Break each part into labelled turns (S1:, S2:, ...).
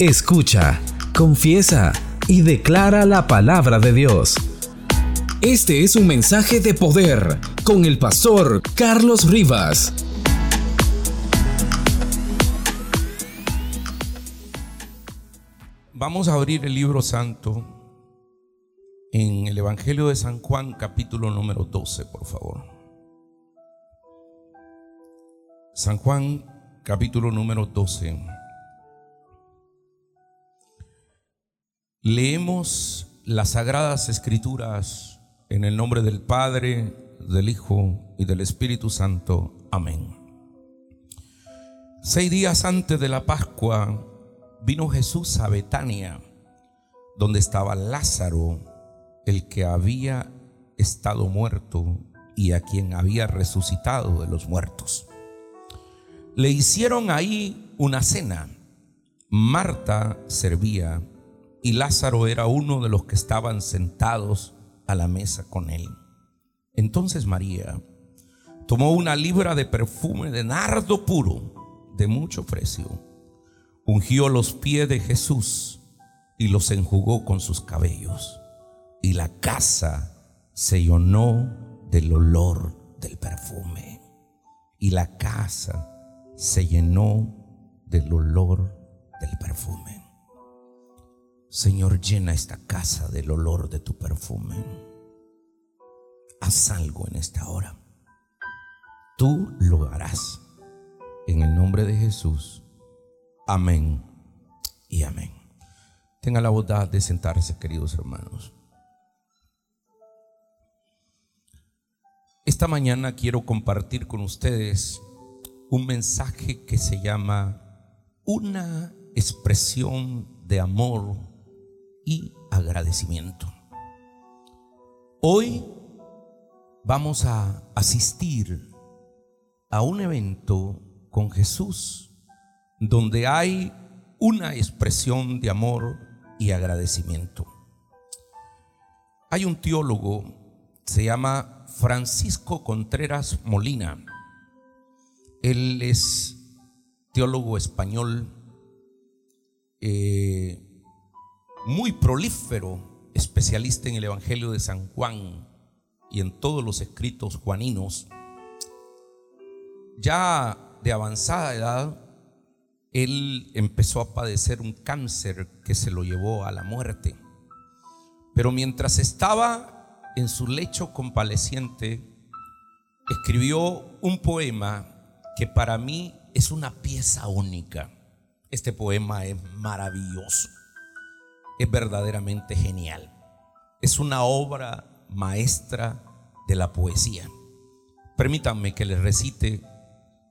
S1: Escucha, confiesa y declara la palabra de Dios. Este es un mensaje de poder con el pastor Carlos Rivas.
S2: Vamos a abrir el libro santo en el Evangelio de San Juan capítulo número 12, por favor. San Juan capítulo número 12. Leemos las sagradas escrituras en el nombre del Padre, del Hijo y del Espíritu Santo. Amén. Seis días antes de la Pascua vino Jesús a Betania, donde estaba Lázaro, el que había estado muerto y a quien había resucitado de los muertos. Le hicieron ahí una cena. Marta servía y Lázaro era uno de los que estaban sentados a la mesa con él. Entonces María tomó una libra de perfume de nardo puro, de mucho precio, ungió los pies de Jesús y los enjugó con sus cabellos. Y la casa se llenó del olor del perfume. Y la casa se llenó del olor del perfume. Señor, llena esta casa del olor de tu perfume. Haz algo en esta hora. Tú lo harás. En el nombre de Jesús. Amén y amén. Tenga la bondad de sentarse, queridos hermanos. Esta mañana quiero compartir con ustedes un mensaje que se llama Una expresión de amor y agradecimiento. Hoy vamos a asistir a un evento con Jesús donde hay una expresión de amor y agradecimiento. Hay un teólogo, se llama Francisco Contreras Molina. Él es teólogo español, eh, muy prolífero, especialista en el Evangelio de San Juan y en todos los escritos juaninos, ya de avanzada edad, él empezó a padecer un cáncer que se lo llevó a la muerte. Pero mientras estaba en su lecho convaleciente, escribió un poema que para mí es una pieza única. Este poema es maravilloso es verdaderamente genial. Es una obra maestra de la poesía. Permítanme que les recite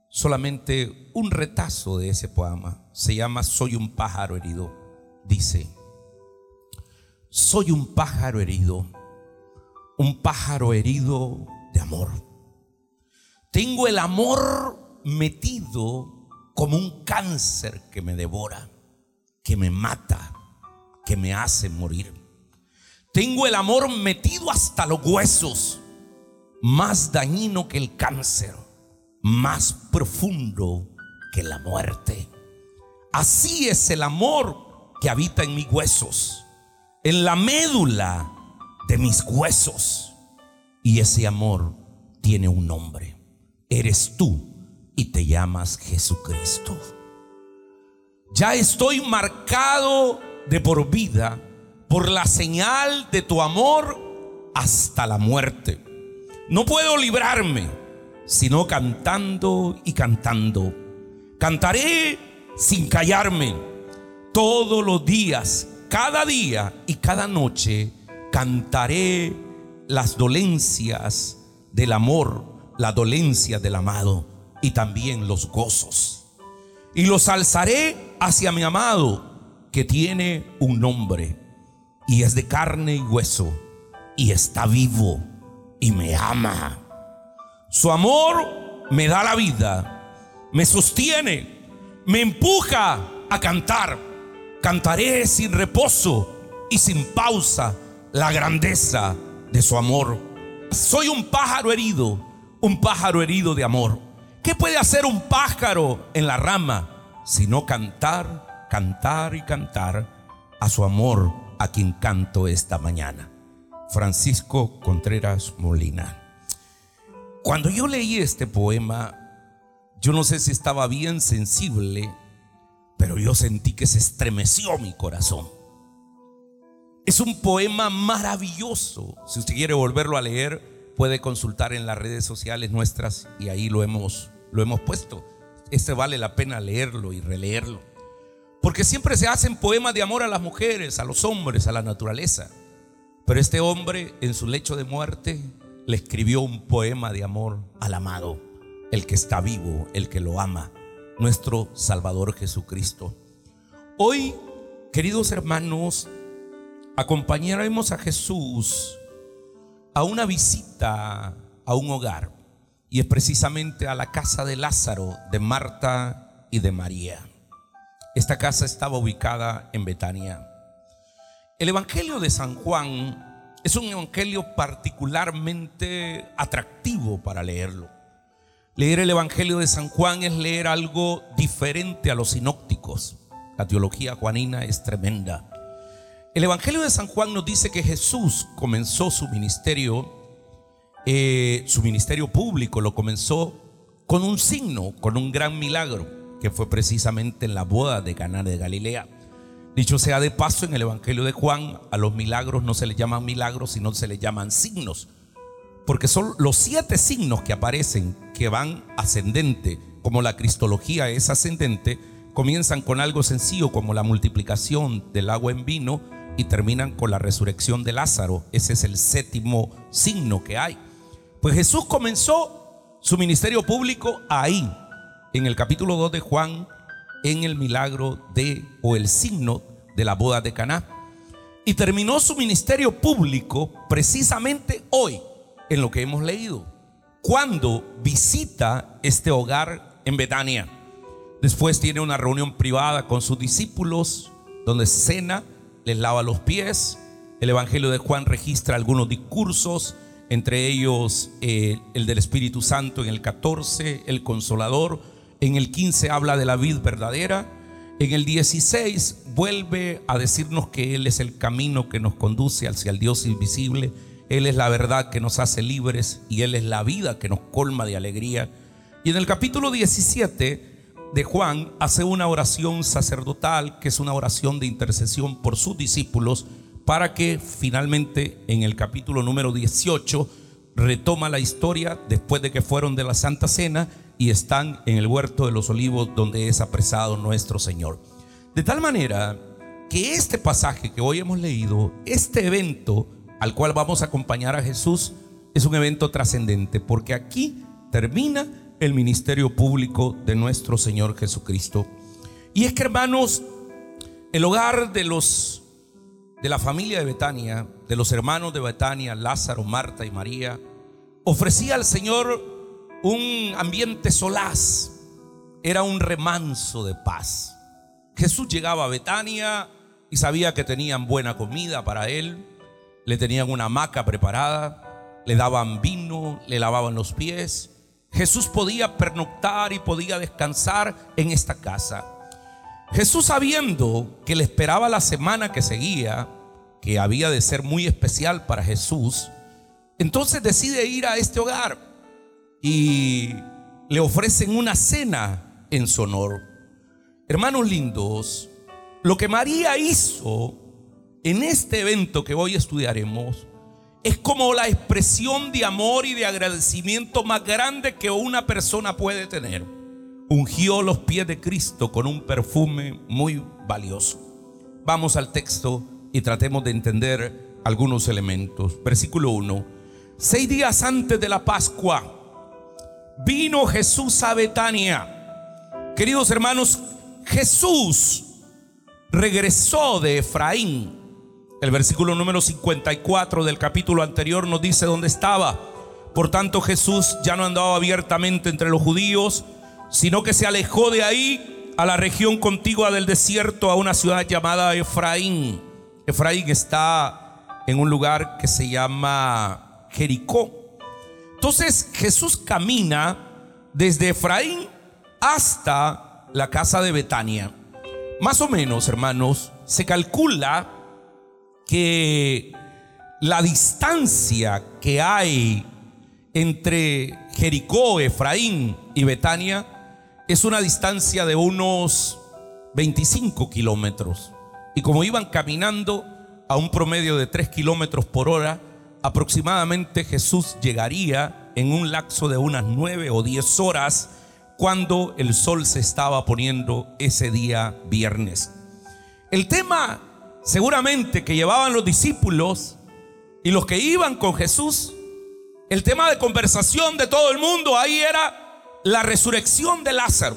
S2: solamente un retazo de ese poema. Se llama Soy un pájaro herido. Dice, soy un pájaro herido, un pájaro herido de amor. Tengo el amor metido como un cáncer que me devora, que me mata que me hace morir. Tengo el amor metido hasta los huesos, más dañino que el cáncer, más profundo que la muerte. Así es el amor que habita en mis huesos, en la médula de mis huesos. Y ese amor tiene un nombre. Eres tú y te llamas Jesucristo. Ya estoy marcado de por vida por la señal de tu amor hasta la muerte. No puedo librarme sino cantando y cantando. Cantaré sin callarme todos los días, cada día y cada noche. Cantaré las dolencias del amor, la dolencia del amado y también los gozos. Y los alzaré hacia mi amado que tiene un nombre y es de carne y hueso y está vivo y me ama. Su amor me da la vida, me sostiene, me empuja a cantar. Cantaré sin reposo y sin pausa la grandeza de su amor. Soy un pájaro herido, un pájaro herido de amor. ¿Qué puede hacer un pájaro en la rama sino cantar cantar y cantar a su amor a quien canto esta mañana. Francisco Contreras Molina. Cuando yo leí este poema, yo no sé si estaba bien sensible, pero yo sentí que se estremeció mi corazón. Es un poema maravilloso. Si usted quiere volverlo a leer, puede consultar en las redes sociales nuestras y ahí lo hemos, lo hemos puesto. Este vale la pena leerlo y releerlo. Porque siempre se hacen poemas de amor a las mujeres, a los hombres, a la naturaleza. Pero este hombre en su lecho de muerte le escribió un poema de amor al amado el que está vivo, el que lo ama, nuestro Salvador Jesucristo. Hoy, queridos hermanos, acompañaremos a Jesús a una visita a un hogar, y es precisamente a la casa de Lázaro, de Marta y de María. Esta casa estaba ubicada en Betania. El Evangelio de San Juan es un evangelio particularmente atractivo para leerlo. Leer el Evangelio de San Juan es leer algo diferente a los sinópticos. La teología juanina es tremenda. El Evangelio de San Juan nos dice que Jesús comenzó su ministerio, eh, su ministerio público lo comenzó con un signo, con un gran milagro, que fue precisamente en la boda de Caná de Galilea. Dicho sea de paso, en el Evangelio de Juan, a los milagros no se les llaman milagros, sino se les llaman signos. Porque son los siete signos que aparecen, que van ascendente, como la cristología es ascendente, comienzan con algo sencillo como la multiplicación del agua en vino y terminan con la resurrección de Lázaro. Ese es el séptimo signo que hay. Pues Jesús comenzó su ministerio público ahí, en el capítulo 2 de Juan, en el milagro de o el signo de la boda de Caná. Y terminó su ministerio público precisamente hoy, en lo que hemos leído, cuando visita este hogar en Betania. Después tiene una reunión privada con sus discípulos, donde cena, les lava los pies. El Evangelio de Juan registra algunos discursos, entre ellos eh, el del Espíritu Santo en el 14, el Consolador. En el 15 habla de la vid verdadera. En el 16 vuelve a decirnos que Él es el camino que nos conduce hacia el Dios invisible él es la verdad que nos hace libres y Él es la vida que nos colma de alegría. Y en el capítulo 17 de Juan hace una oración sacerdotal, que es una oración de intercesión por sus discípulos, para que finalmente en el capítulo número 18 retoma la historia después de que fueron de la Santa Cena y están en el huerto de los olivos donde es apresado nuestro Señor. De tal manera que este pasaje que hoy hemos leído, este evento, al cual vamos a acompañar a Jesús es un evento trascendente, porque aquí termina el ministerio público de nuestro Señor Jesucristo. Y es que hermanos, el hogar de los de la familia de Betania, de los hermanos de Betania, Lázaro, Marta y María, ofrecía al Señor un ambiente solaz, era un remanso de paz. Jesús llegaba a Betania y sabía que tenían buena comida para él, le tenían una hamaca preparada, le daban vino, le lavaban los pies. Jesús podía pernoctar y podía descansar en esta casa. Jesús sabiendo que le esperaba la semana que seguía, que había de ser muy especial para Jesús, entonces decide ir a este hogar y le ofrecen una cena en su honor. Hermanos lindos, lo que María hizo en este evento que hoy estudiaremos es como la expresión de amor y de agradecimiento más grande que una persona puede tener. Ungió los pies de Cristo con un perfume muy valioso. Vamos al texto y tratemos de entender algunos elementos. Versículo 1. Seis días antes de la Pascua vino Jesús a Betania. Queridos hermanos, Jesús regresó de Efraín el versículo número 54 del capítulo anterior nos dice dónde estaba. Por tanto Jesús ya no andaba abiertamente entre los judíos, sino que se alejó de ahí a la región contigua del desierto, a una ciudad llamada Efraín. Efraín está en un lugar que se llama Jericó. Entonces Jesús camina desde Efraín hasta la casa de Betania. Más o menos, hermanos, se calcula que la distancia que hay entre Jericó, Efraín y Betania es una distancia de unos 25 kilómetros. Y como iban caminando a un promedio de 3 kilómetros por hora, aproximadamente Jesús llegaría en un lapso de unas 9 o 10 horas cuando el sol se estaba poniendo ese día viernes. El tema seguramente que llevaban los discípulos y los que iban con Jesús, el tema de conversación de todo el mundo ahí era la resurrección de Lázaro.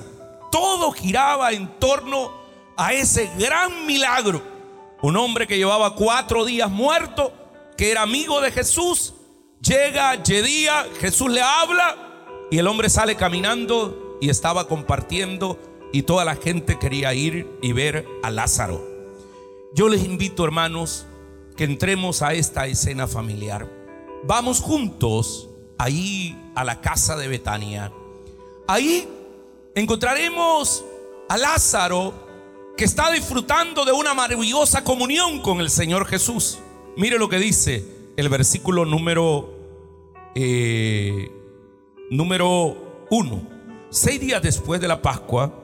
S2: Todo giraba en torno a ese gran milagro. Un hombre que llevaba cuatro días muerto, que era amigo de Jesús, llega, día, Jesús le habla y el hombre sale caminando y estaba compartiendo y toda la gente quería ir y ver a Lázaro. Yo les invito, hermanos, que entremos a esta escena familiar. Vamos juntos ahí a la casa de Betania. Ahí encontraremos a Lázaro que está disfrutando de una maravillosa comunión con el Señor Jesús. Mire lo que dice el versículo número eh, número uno. Seis días después de la Pascua,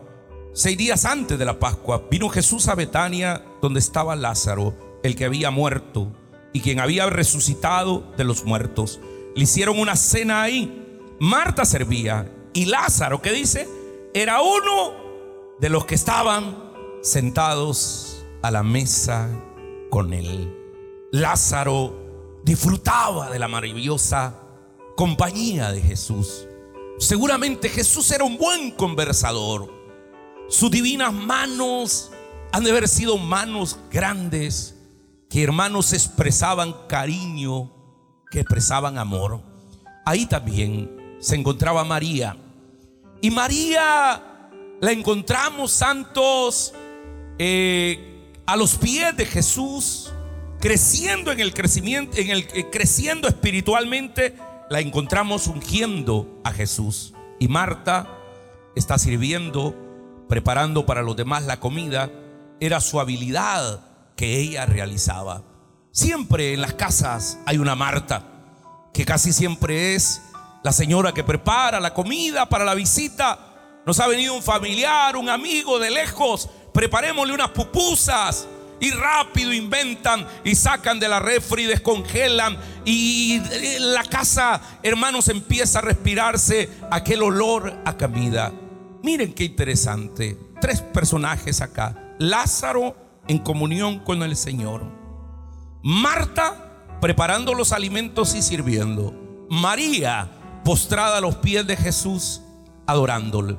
S2: seis días antes de la Pascua, vino Jesús a Betania donde estaba Lázaro, el que había muerto y quien había resucitado de los muertos. Le hicieron una cena ahí. Marta servía y Lázaro, ¿qué dice? Era uno de los que estaban sentados a la mesa con él. Lázaro disfrutaba de la maravillosa compañía de Jesús. Seguramente Jesús era un buen conversador. Sus divinas manos han de haber sido manos grandes que hermanos expresaban cariño, que expresaban amor. Ahí también se encontraba María. Y María la encontramos santos eh, a los pies de Jesús, creciendo en el crecimiento, en el eh, creciendo espiritualmente la encontramos ungiendo a Jesús. Y Marta está sirviendo, preparando para los demás la comida. Era su habilidad que ella realizaba. Siempre en las casas hay una Marta, que casi siempre es la señora que prepara la comida para la visita. Nos ha venido un familiar, un amigo de lejos. Preparémosle unas pupusas y rápido inventan y sacan de la refri, descongelan y la casa, hermanos, empieza a respirarse aquel olor a comida. Miren qué interesante. Tres personajes acá. Lázaro en comunión con el Señor. Marta preparando los alimentos y sirviendo. María postrada a los pies de Jesús adorándole.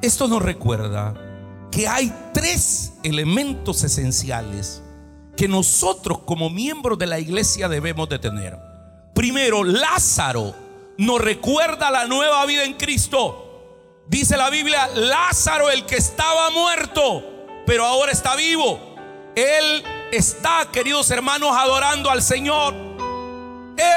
S2: Esto nos recuerda que hay tres elementos esenciales que nosotros como miembros de la iglesia debemos de tener. Primero, Lázaro nos recuerda la nueva vida en Cristo. Dice la Biblia, Lázaro el que estaba muerto, pero ahora está vivo. Él está, queridos hermanos, adorando al Señor.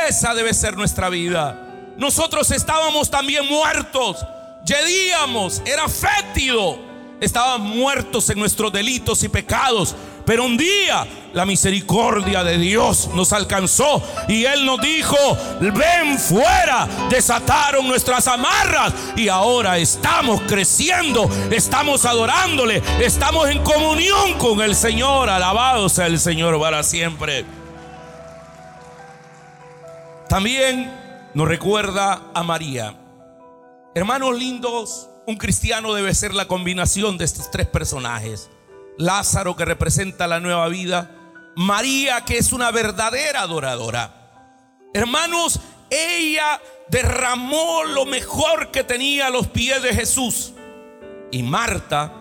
S2: Esa debe ser nuestra vida. Nosotros estábamos también muertos, yedíamos, era fétido Estaban muertos en nuestros delitos y pecados. Pero un día la misericordia de Dios nos alcanzó y Él nos dijo, ven fuera, desataron nuestras amarras y ahora estamos creciendo, estamos adorándole, estamos en comunión con el Señor, alabado sea el Señor para siempre. También nos recuerda a María. Hermanos lindos, un cristiano debe ser la combinación de estos tres personajes. Lázaro que representa la nueva vida. María que es una verdadera adoradora. Hermanos, ella derramó lo mejor que tenía a los pies de Jesús. Y Marta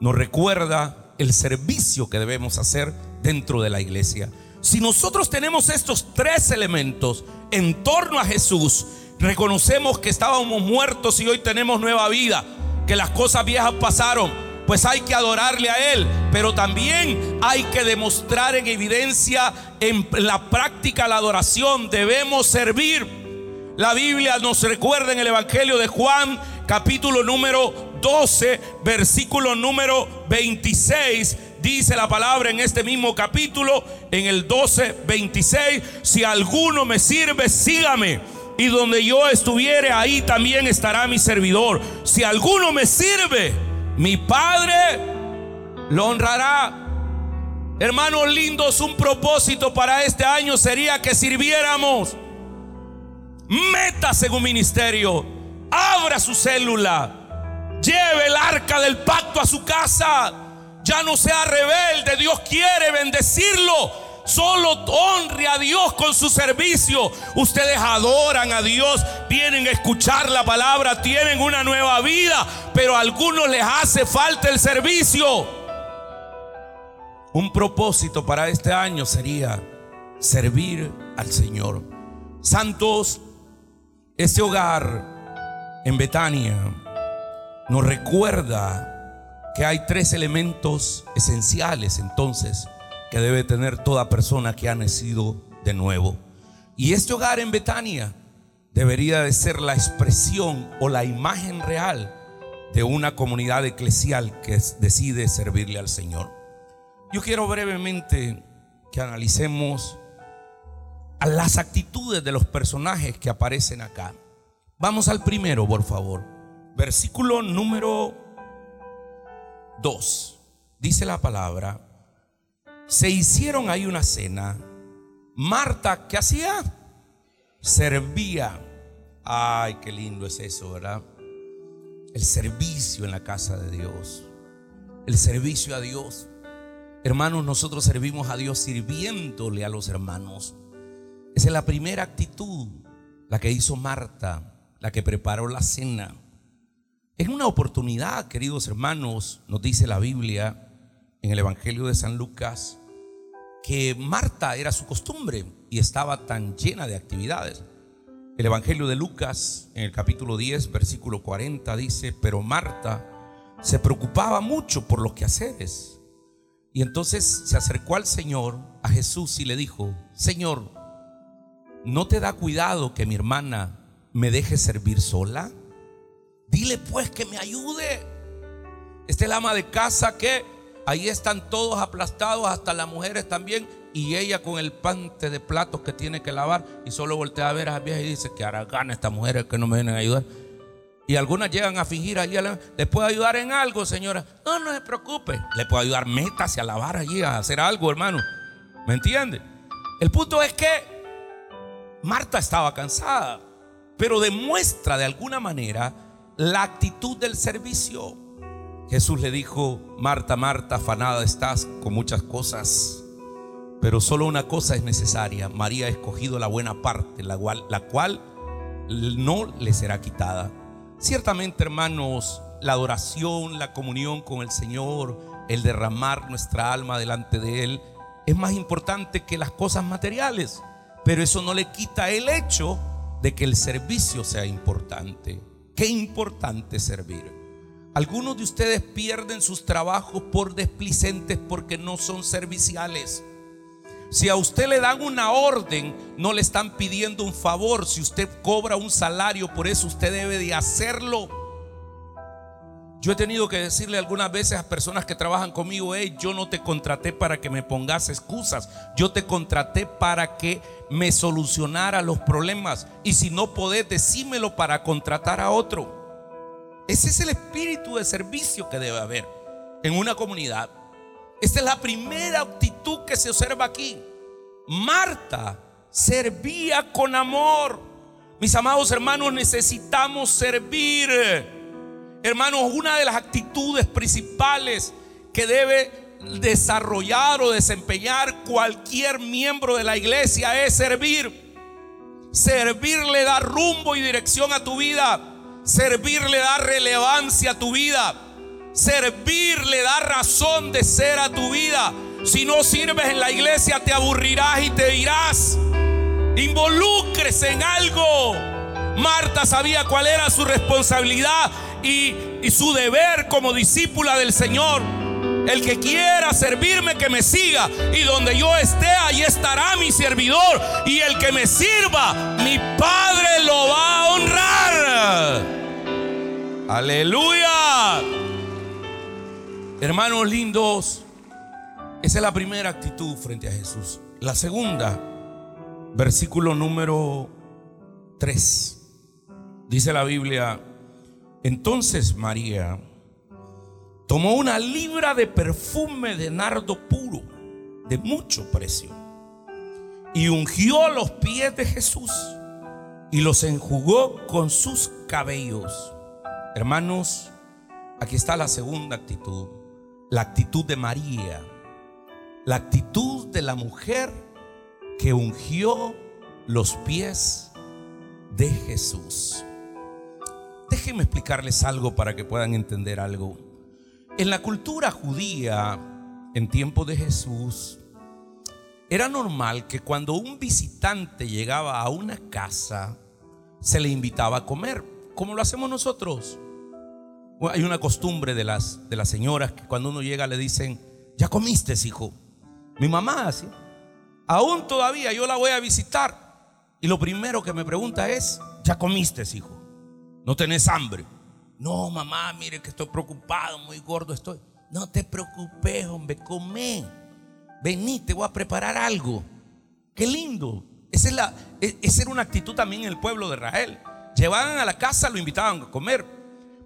S2: nos recuerda el servicio que debemos hacer dentro de la iglesia. Si nosotros tenemos estos tres elementos en torno a Jesús, reconocemos que estábamos muertos y hoy tenemos nueva vida, que las cosas viejas pasaron, pues hay que adorarle a Él, pero también hay que demostrar en evidencia en la práctica la adoración, debemos servir. La Biblia nos recuerda en el Evangelio de Juan, capítulo número 12, versículo número 26, dice la palabra en este mismo capítulo, en el 12, 26, si alguno me sirve, sígame. Y donde yo estuviere, ahí también estará mi servidor. Si alguno me sirve, mi Padre lo honrará. Hermanos lindos, un propósito para este año sería que sirviéramos. Métase en un ministerio. Abra su célula. Lleve el arca del pacto a su casa. Ya no sea rebelde. Dios quiere bendecirlo. Solo honre a Dios con su servicio. Ustedes adoran a Dios, vienen a escuchar la palabra, tienen una nueva vida, pero a algunos les hace falta el servicio. Un propósito para este año sería servir al Señor. Santos, este hogar en Betania nos recuerda que hay tres elementos esenciales entonces que debe tener toda persona que ha nacido de nuevo. Y este hogar en Betania debería de ser la expresión o la imagen real de una comunidad eclesial que decide servirle al Señor. Yo quiero brevemente que analicemos las actitudes de los personajes que aparecen acá. Vamos al primero, por favor. Versículo número 2. Dice la palabra, se hicieron ahí una cena. Marta, ¿qué hacía? Servía. Ay, qué lindo es eso, ¿verdad? El servicio en la casa de Dios. El servicio a Dios. Hermanos, nosotros servimos a Dios sirviéndole a los hermanos. Esa es la primera actitud, la que hizo Marta, la que preparó la cena. Es una oportunidad, queridos hermanos, nos dice la Biblia en el Evangelio de San Lucas, que Marta era su costumbre y estaba tan llena de actividades. El Evangelio de Lucas, en el capítulo 10, versículo 40, dice, pero Marta se preocupaba mucho por los quehaceres y entonces se acercó al Señor, a Jesús, y le dijo, Señor, ¿no te da cuidado que mi hermana me deje servir sola? Dile pues que me ayude. Esta es la ama de casa que ahí están todos aplastados, hasta las mujeres también, y ella con el pante de platos que tiene que lavar, y solo voltea a ver a las viejas y dice, que hará gana estas mujeres que no me vienen a ayudar. Y algunas llegan a fingir allí. ¿Le puedo ayudar en algo, señora? No, no se preocupe. Le puedo ayudar, métase a lavar allí, a hacer algo, hermano. ¿Me entiende? El punto es que Marta estaba cansada, pero demuestra de alguna manera la actitud del servicio. Jesús le dijo, Marta, Marta, afanada estás con muchas cosas, pero solo una cosa es necesaria. María ha escogido la buena parte, la cual, la cual no le será quitada. Ciertamente, hermanos, la adoración, la comunión con el Señor, el derramar nuestra alma delante de Él, es más importante que las cosas materiales. Pero eso no le quita el hecho de que el servicio sea importante. Qué importante servir. Algunos de ustedes pierden sus trabajos por desplicentes porque no son serviciales. Si a usted le dan una orden, no le están pidiendo un favor. Si usted cobra un salario, por eso usted debe de hacerlo. Yo he tenido que decirle algunas veces a personas que trabajan conmigo, hey, yo no te contraté para que me pongas excusas, yo te contraté para que me solucionara los problemas. Y si no podés, decímelo para contratar a otro. Ese es el espíritu de servicio que debe haber en una comunidad. Esta es la primera actitud que se observa aquí. Marta servía con amor. Mis amados hermanos, necesitamos servir. Hermanos, una de las actitudes principales que debe desarrollar o desempeñar cualquier miembro de la iglesia es servir. Servir le da rumbo y dirección a tu vida. Servir le da relevancia a tu vida. Servir le da razón de ser a tu vida. Si no sirves en la iglesia te aburrirás y te irás. Involúcrese en algo. Marta sabía cuál era su responsabilidad y, y su deber como discípula del Señor. El que quiera servirme, que me siga. Y donde yo esté, ahí estará mi servidor. Y el que me sirva, mi Padre lo va a honrar. Aleluya. Hermanos lindos, esa es la primera actitud frente a Jesús. La segunda, versículo número 3. Dice la Biblia, entonces María tomó una libra de perfume de nardo puro, de mucho precio, y ungió los pies de Jesús y los enjugó con sus cabellos. Hermanos, aquí está la segunda actitud, la actitud de María la actitud de la mujer que ungió los pies de Jesús. Déjenme explicarles algo para que puedan entender algo. En la cultura judía, en tiempo de Jesús, era normal que cuando un visitante llegaba a una casa, se le invitaba a comer, como lo hacemos nosotros. Hay una costumbre de las, de las señoras que cuando uno llega le dicen, ya comiste, hijo. Mi mamá así. Aún todavía yo la voy a visitar. Y lo primero que me pregunta es, ¿ya comiste, hijo? ¿No tenés hambre? No, mamá, mire que estoy preocupado, muy gordo estoy. No te preocupes, hombre, come. Vení, te voy a preparar algo. Qué lindo. Esa, es la, e, esa era una actitud también en el pueblo de Israel. Llevaban a la casa, lo invitaban a comer.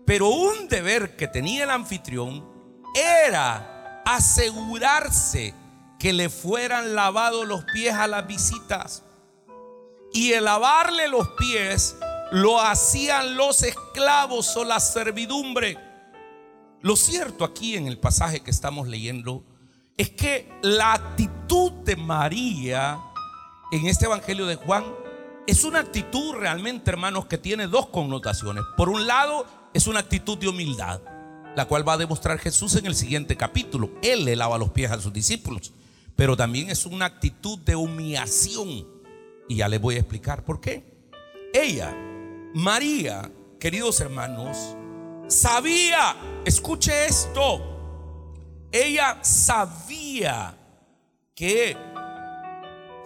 S2: Pero un deber que tenía el anfitrión era asegurarse que le fueran lavados los pies a las visitas. Y el lavarle los pies lo hacían los esclavos o la servidumbre. Lo cierto aquí en el pasaje que estamos leyendo es que la actitud de María en este Evangelio de Juan es una actitud realmente, hermanos, que tiene dos connotaciones. Por un lado, es una actitud de humildad, la cual va a demostrar Jesús en el siguiente capítulo. Él le lava los pies a sus discípulos pero también es una actitud de humillación. Y ya les voy a explicar por qué. Ella, María, queridos hermanos, sabía, escuche esto, ella sabía que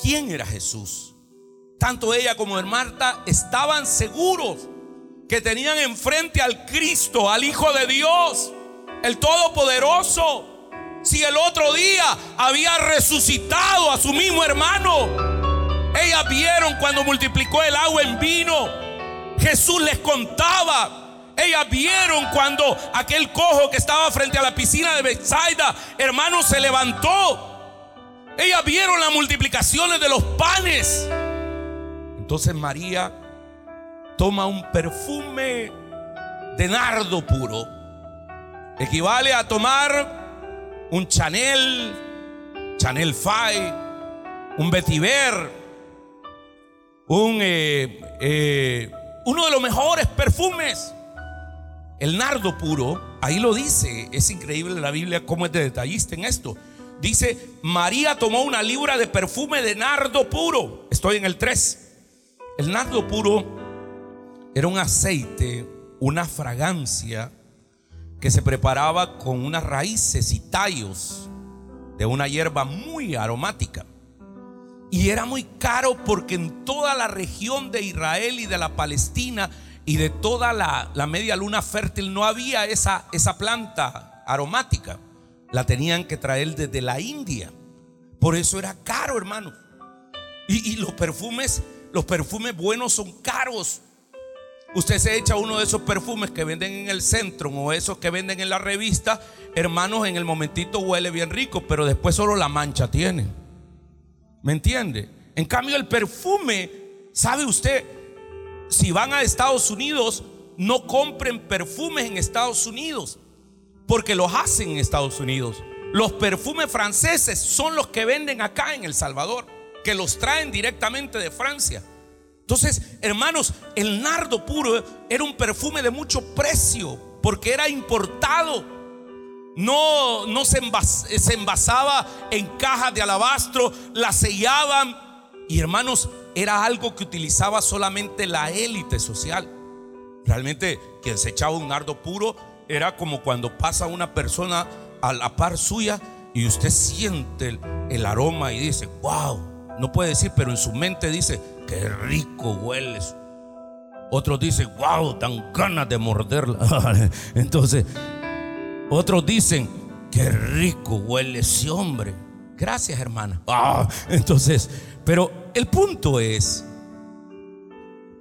S2: quién era Jesús. Tanto ella como Marta estaban seguros que tenían enfrente al Cristo, al Hijo de Dios, el Todopoderoso si el otro día había resucitado a su mismo hermano? Ellas vieron cuando multiplicó el agua en vino. Jesús les contaba. Ellas vieron cuando aquel cojo que estaba frente a la piscina de Bethsaida, hermano, se levantó. Ellas vieron las multiplicaciones de los panes. Entonces María toma un perfume de nardo puro. Equivale a tomar un Chanel, Chanel Five, un Vetiver, un, eh, eh, uno de los mejores perfumes. El nardo puro, ahí lo dice, es increíble la Biblia cómo es de detallista en esto. Dice, María tomó una libra de perfume de nardo puro. Estoy en el 3. El nardo puro era un aceite, una fragancia que se preparaba con unas raíces y tallos de una hierba muy aromática. Y era muy caro porque en toda la región de Israel y de la Palestina y de toda la, media luna fértil no había esa, esa planta aromática. La tenían que traer desde la India. Por eso era caro, hermano. Y, y los perfumes, los perfumes buenos son caros. Usted se echa uno de esos perfumes que venden en el centro o esos que venden en la revista, hermanos, en el momentito huele bien rico, pero después solo la mancha tiene. ¿Me entiende? En cambio, el perfume, ¿sabe usted? Si van a Estados Unidos, no compren perfumes en Estados Unidos, porque los hacen en Estados Unidos. Los perfumes franceses son los que venden acá en El Salvador, que los traen directamente de Francia. Entonces, hermanos, el nardo puro era un perfume de mucho precio porque era importado. No, no se, envasaba en cajas de alabastro, la sellaban. Y hermanos, era algo que utilizaba solamente la élite social. Realmente quien se echaba un nardo puro era como cuando pasa una persona a la par suya y usted siente el, el aroma y dice, wow, no puede decir, pero en su mente dice, qué rico hueles. Otros dicen, wow, tan ganas de morderla. Entonces, otros dicen, qué rico huele ese hombre. Gracias, hermana. Ah, entonces, pero el punto es,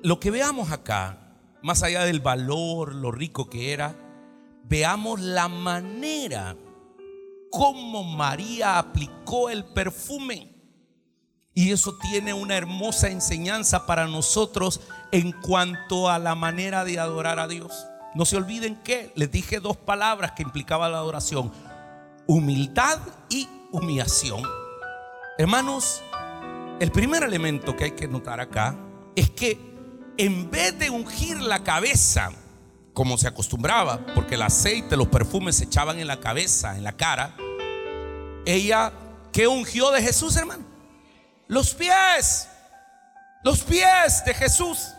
S2: lo que veamos acá, más allá del valor, lo rico que era, veamos la manera como María aplicó el perfume. Y eso tiene una hermosa enseñanza para nosotros en cuanto a la manera de adorar a Dios. No se olviden que les dije dos palabras que implicaba la adoración. Humildad y humillación. Hermanos, el primer elemento que hay que notar acá es que en vez de ungir la cabeza, como se acostumbraba, porque el aceite, los perfumes se echaban en la cabeza, en la cara, ella, ¿qué ungió de Jesús, hermano? Los pies, los pies de Jesús.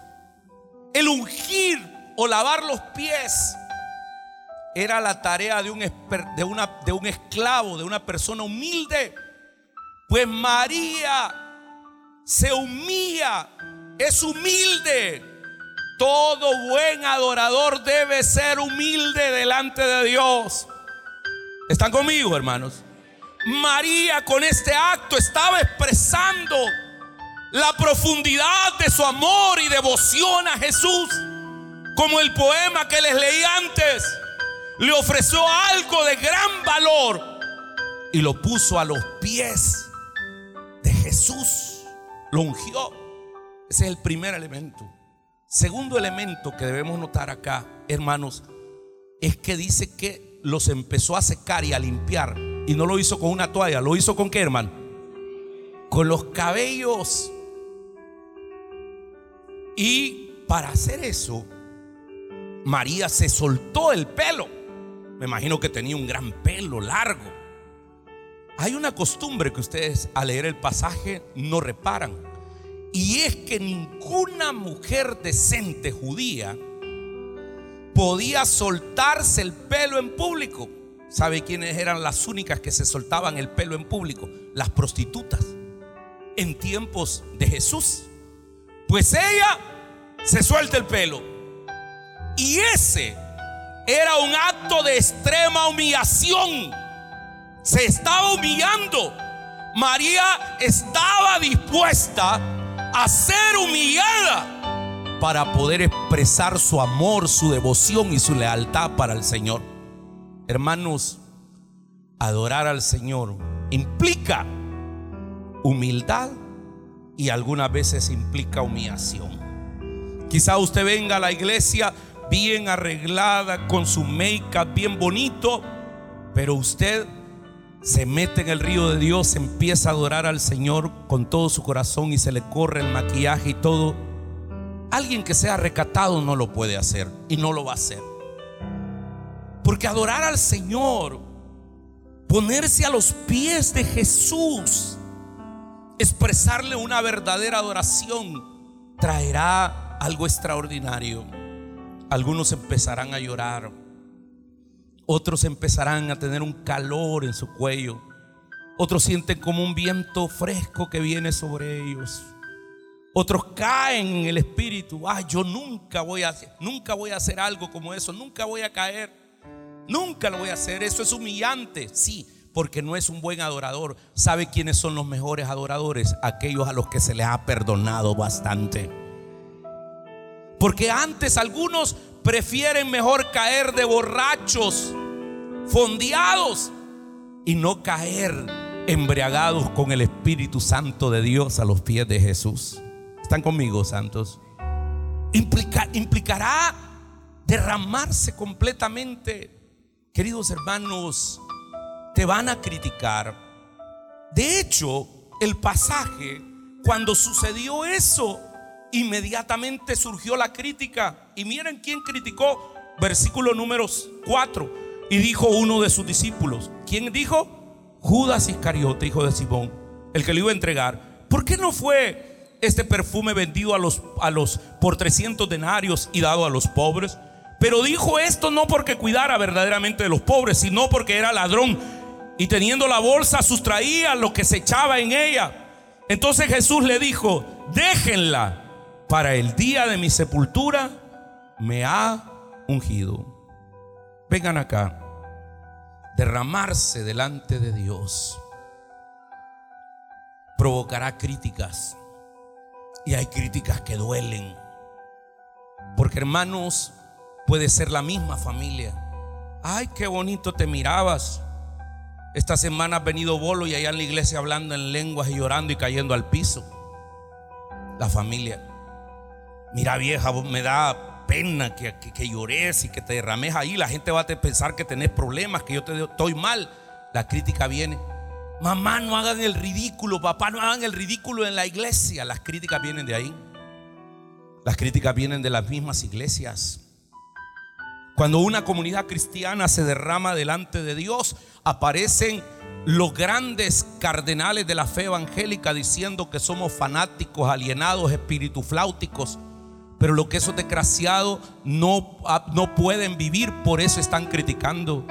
S2: El ungir o lavar los pies era la tarea de un, una, esclavo, de una persona humilde. Pues María se humilla, es humilde. Todo buen adorador debe ser humilde delante de Dios. ¿Están conmigo, hermanos? María con este acto estaba expresando la profundidad de su amor y devoción a Jesús. Como el poema que les leí antes, le ofreció algo de gran valor y lo puso a los pies de Jesús. Lo ungió. Ese es el primer elemento. Segundo elemento que debemos notar acá, hermanos, es que dice que los empezó a secar y a limpiar y no lo hizo con una toalla, lo hizo con qué, hermano? Con los cabellos. Y para hacer eso, María se soltó el pelo. Me imagino que tenía un gran pelo largo. Hay una costumbre que ustedes al leer el pasaje no reparan. Y es que ninguna mujer decente judía podía soltarse el pelo en público. ¿Sabe quiénes eran las únicas que se soltaban el pelo en público? Las prostitutas. En tiempos de Jesús. Pues ella se suelta el pelo. Y ese era un acto de extrema humillación. Se estaba humillando. María estaba dispuesta a ser humillada para poder expresar su amor, su devoción y su lealtad para el Señor. Hermanos, adorar al Señor implica humildad y algunas veces implica humillación. Quizá usted venga a la iglesia bien arreglada, con su make-up bien bonito, pero usted se mete en el río de Dios, empieza a adorar al Señor con todo su corazón y se le corre el maquillaje y todo. Alguien que sea recatado no lo puede hacer y no lo va a hacer. Porque adorar al Señor, ponerse a los pies de Jesús, expresarle una verdadera adoración, traerá algo extraordinario. Algunos empezarán a llorar, otros empezarán a tener un calor en su cuello, otros sienten como un viento fresco que viene sobre ellos. Otros caen en el espíritu. Ah, yo nunca voy a nunca voy a hacer algo como eso, nunca voy a caer. Nunca lo voy a hacer. Eso es humillante. Sí, porque no es un buen adorador. ¿Sabe quiénes son los mejores adoradores? Aquellos a los que se les ha perdonado bastante. Porque antes algunos prefieren mejor caer de borrachos, fondeados, y no caer embriagados con el Espíritu Santo de Dios a los pies de Jesús. ¿Están conmigo, santos? implicará derramarse completamente queridos hermanos, te van a criticar. De hecho, el pasaje, cuando sucedió eso, inmediatamente surgió la crítica. Y miren quién criticó, versículo número 4. Y dijo uno de sus discípulos, ¿quién dijo? Judas Iscariote, hijo de Simón, el que le iba a entregar. ¿Por qué no fue este perfume vendido a los, a los por 300 denarios y dado a los pobres? Pero dijo esto no porque cuidara verdaderamente de los pobres, sino porque era ladrón. Y teniendo la bolsa sustraía lo que se echaba en ella. Entonces Jesús le dijo, déjenla, para el día de mi sepultura me ha ungido. Vengan acá, derramarse delante de Dios provocará críticas. Y hay críticas que duelen. Porque hermanos, puede ser la misma familia. Ay, qué bonito te mirabas. Esta semana has venido bolo y allá en la iglesia hablando en lenguas y llorando y cayendo al piso. La familia. Mira vieja, me da pena que, que, llores y que te derrames ahí. La gente va a pensar que tenés problemas, que yo te estoy mal. La crítica viene. Mamá, no hagan el ridículo. Papá, no hagan el ridículo en la iglesia. Las críticas vienen de ahí. Las críticas vienen de las mismas iglesias. Cuando una comunidad cristiana se derrama delante de Dios, aparecen los grandes cardenales de la fe evangélica diciendo que somos fanáticos, alienados, espiritufláuticos. Pero lo que esos desgraciados no, ah, no pueden vivir, por eso están criticando.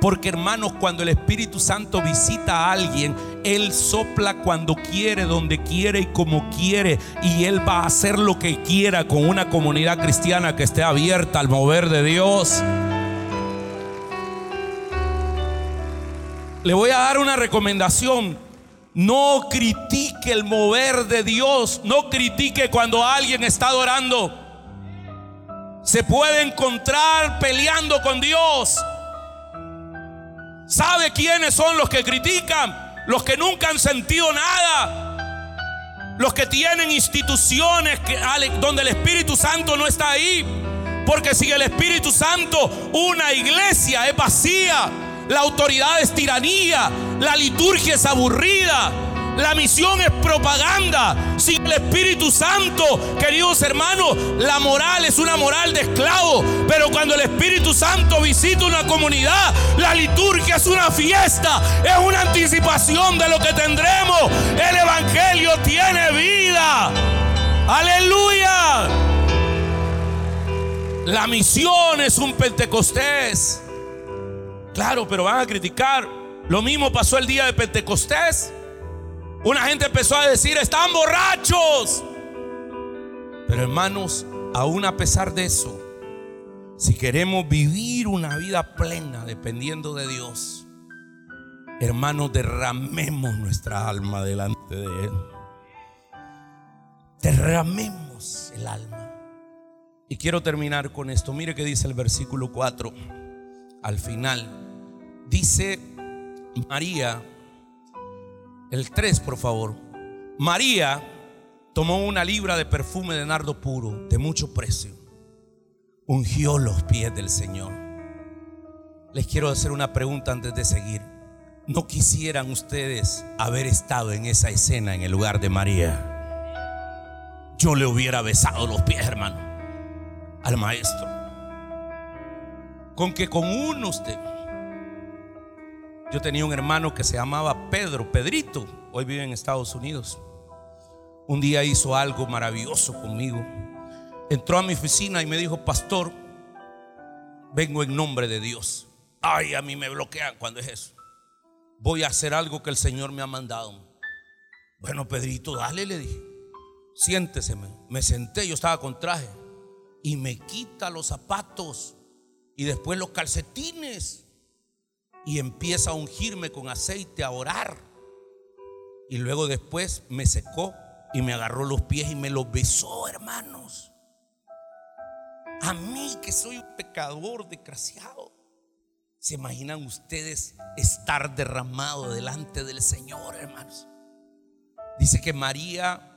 S2: Porque hermanos, cuando el Espíritu Santo visita a alguien, Él sopla cuando quiere, donde quiere y como quiere. Y Él va a hacer lo que quiera con una comunidad cristiana que esté abierta al mover de Dios. Le voy a dar una recomendación. No critique el mover de Dios. No critique cuando alguien está adorando. Se puede encontrar peleando con Dios. ¿Sabe quiénes son los que critican? Los que nunca han sentido nada. Los que tienen instituciones que, donde el Espíritu Santo no está ahí. Porque si el Espíritu Santo, una iglesia es vacía, la autoridad es tiranía, la liturgia es aburrida. La misión es propaganda. Sin el Espíritu Santo, queridos hermanos, la moral es una moral de esclavo. Pero cuando el Espíritu Santo visita una comunidad, la liturgia es una fiesta, es una anticipación de lo que tendremos. El Evangelio tiene vida. Aleluya. La misión es un Pentecostés. Claro, pero van a criticar. Lo mismo pasó el día de Pentecostés. Una gente empezó a decir, están borrachos. Pero hermanos, aún a pesar de eso, si queremos vivir una vida plena dependiendo de Dios, hermanos, derramemos nuestra alma delante de Él. Derramemos el alma. Y quiero terminar con esto. Mire que dice el versículo 4 al final. Dice María, el 3, por favor. María tomó una libra de perfume de nardo puro, de mucho precio. Ungió los pies del Señor. Les quiero hacer una pregunta antes de seguir. ¿No quisieran ustedes haber estado en esa escena en el lugar de María? Yo le hubiera besado los pies, hermano, al maestro. Con que con uno usted yo tenía un hermano que se llamaba Pedro, Pedrito, hoy vive en Estados Unidos. Un día hizo algo maravilloso conmigo. Entró a mi oficina y me dijo, pastor, vengo en nombre de Dios. Ay, a mí me bloquean cuando es eso. Voy a hacer algo que el Señor me ha mandado. Bueno, Pedrito, dale, le dije. Siéntese. Me senté, yo estaba con traje. Y me quita los zapatos y después los calcetines y empieza a ungirme con aceite, a orar. Y luego después me secó y me agarró los pies y me los besó, hermanos. A mí que soy un pecador desgraciado. ¿Se imaginan ustedes estar derramado delante del Señor, hermanos? Dice que María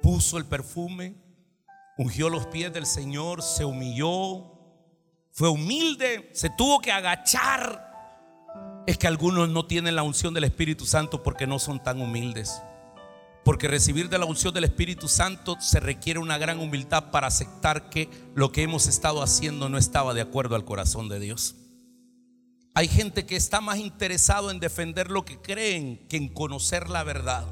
S2: puso el perfume, ungió los pies del Señor, se humilló, fue humilde, se tuvo que agachar. Es que algunos no tienen la unción del Espíritu Santo porque no son tan humildes. Porque recibir de la unción del Espíritu Santo se requiere una gran humildad para aceptar que lo que hemos estado haciendo no estaba de acuerdo al corazón de Dios. Hay gente que está más interesado en defender lo que creen que en conocer la verdad.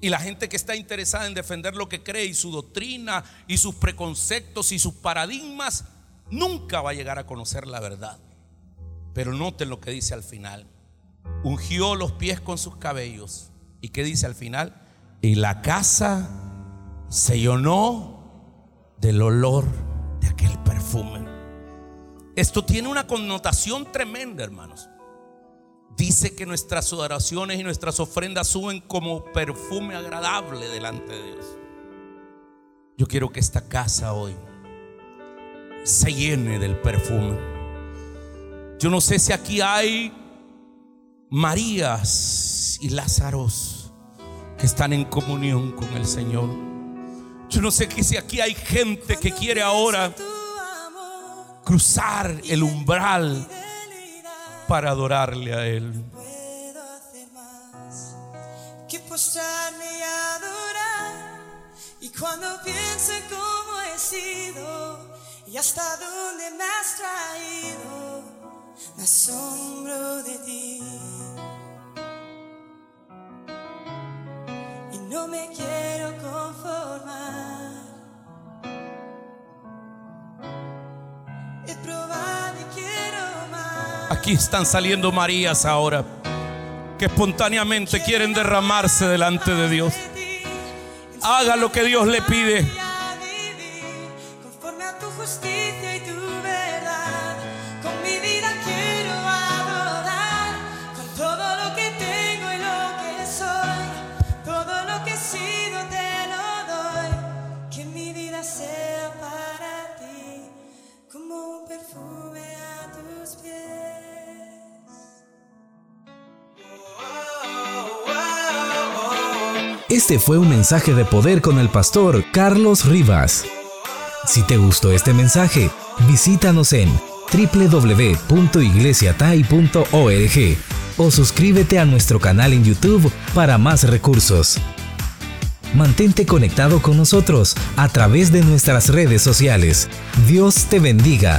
S2: Y la gente que está interesada en defender lo que cree y su doctrina y sus preconceptos y sus paradigmas nunca va a llegar a conocer la verdad. Pero noten lo que dice al final. Ungió los pies con sus cabellos. ¿Y qué dice al final? Y la casa se llenó del olor de aquel perfume. Esto tiene una connotación tremenda, hermanos. Dice que nuestras oraciones y nuestras ofrendas suben como perfume agradable delante de Dios. Yo quiero que esta casa hoy se llene del perfume. Yo no sé si aquí hay Marías y Lázaros que están en comunión con el Señor. Yo no sé si aquí hay gente que quiere ahora cruzar el umbral para adorarle a Él.
S3: Y. Y cuando cómo he sido y hasta dónde me has traído, me asombro de ti. Y no me quiero conformar.
S2: Aquí están saliendo Marías ahora que espontáneamente quieren derramarse delante de Dios. Haga lo que Dios le pide.
S1: Este fue un mensaje de poder con el pastor Carlos Rivas. Si te gustó este mensaje, visítanos en www.iglesiatai.org o suscríbete a nuestro canal en YouTube para más recursos. Mantente conectado con nosotros a través de nuestras redes sociales. Dios te bendiga.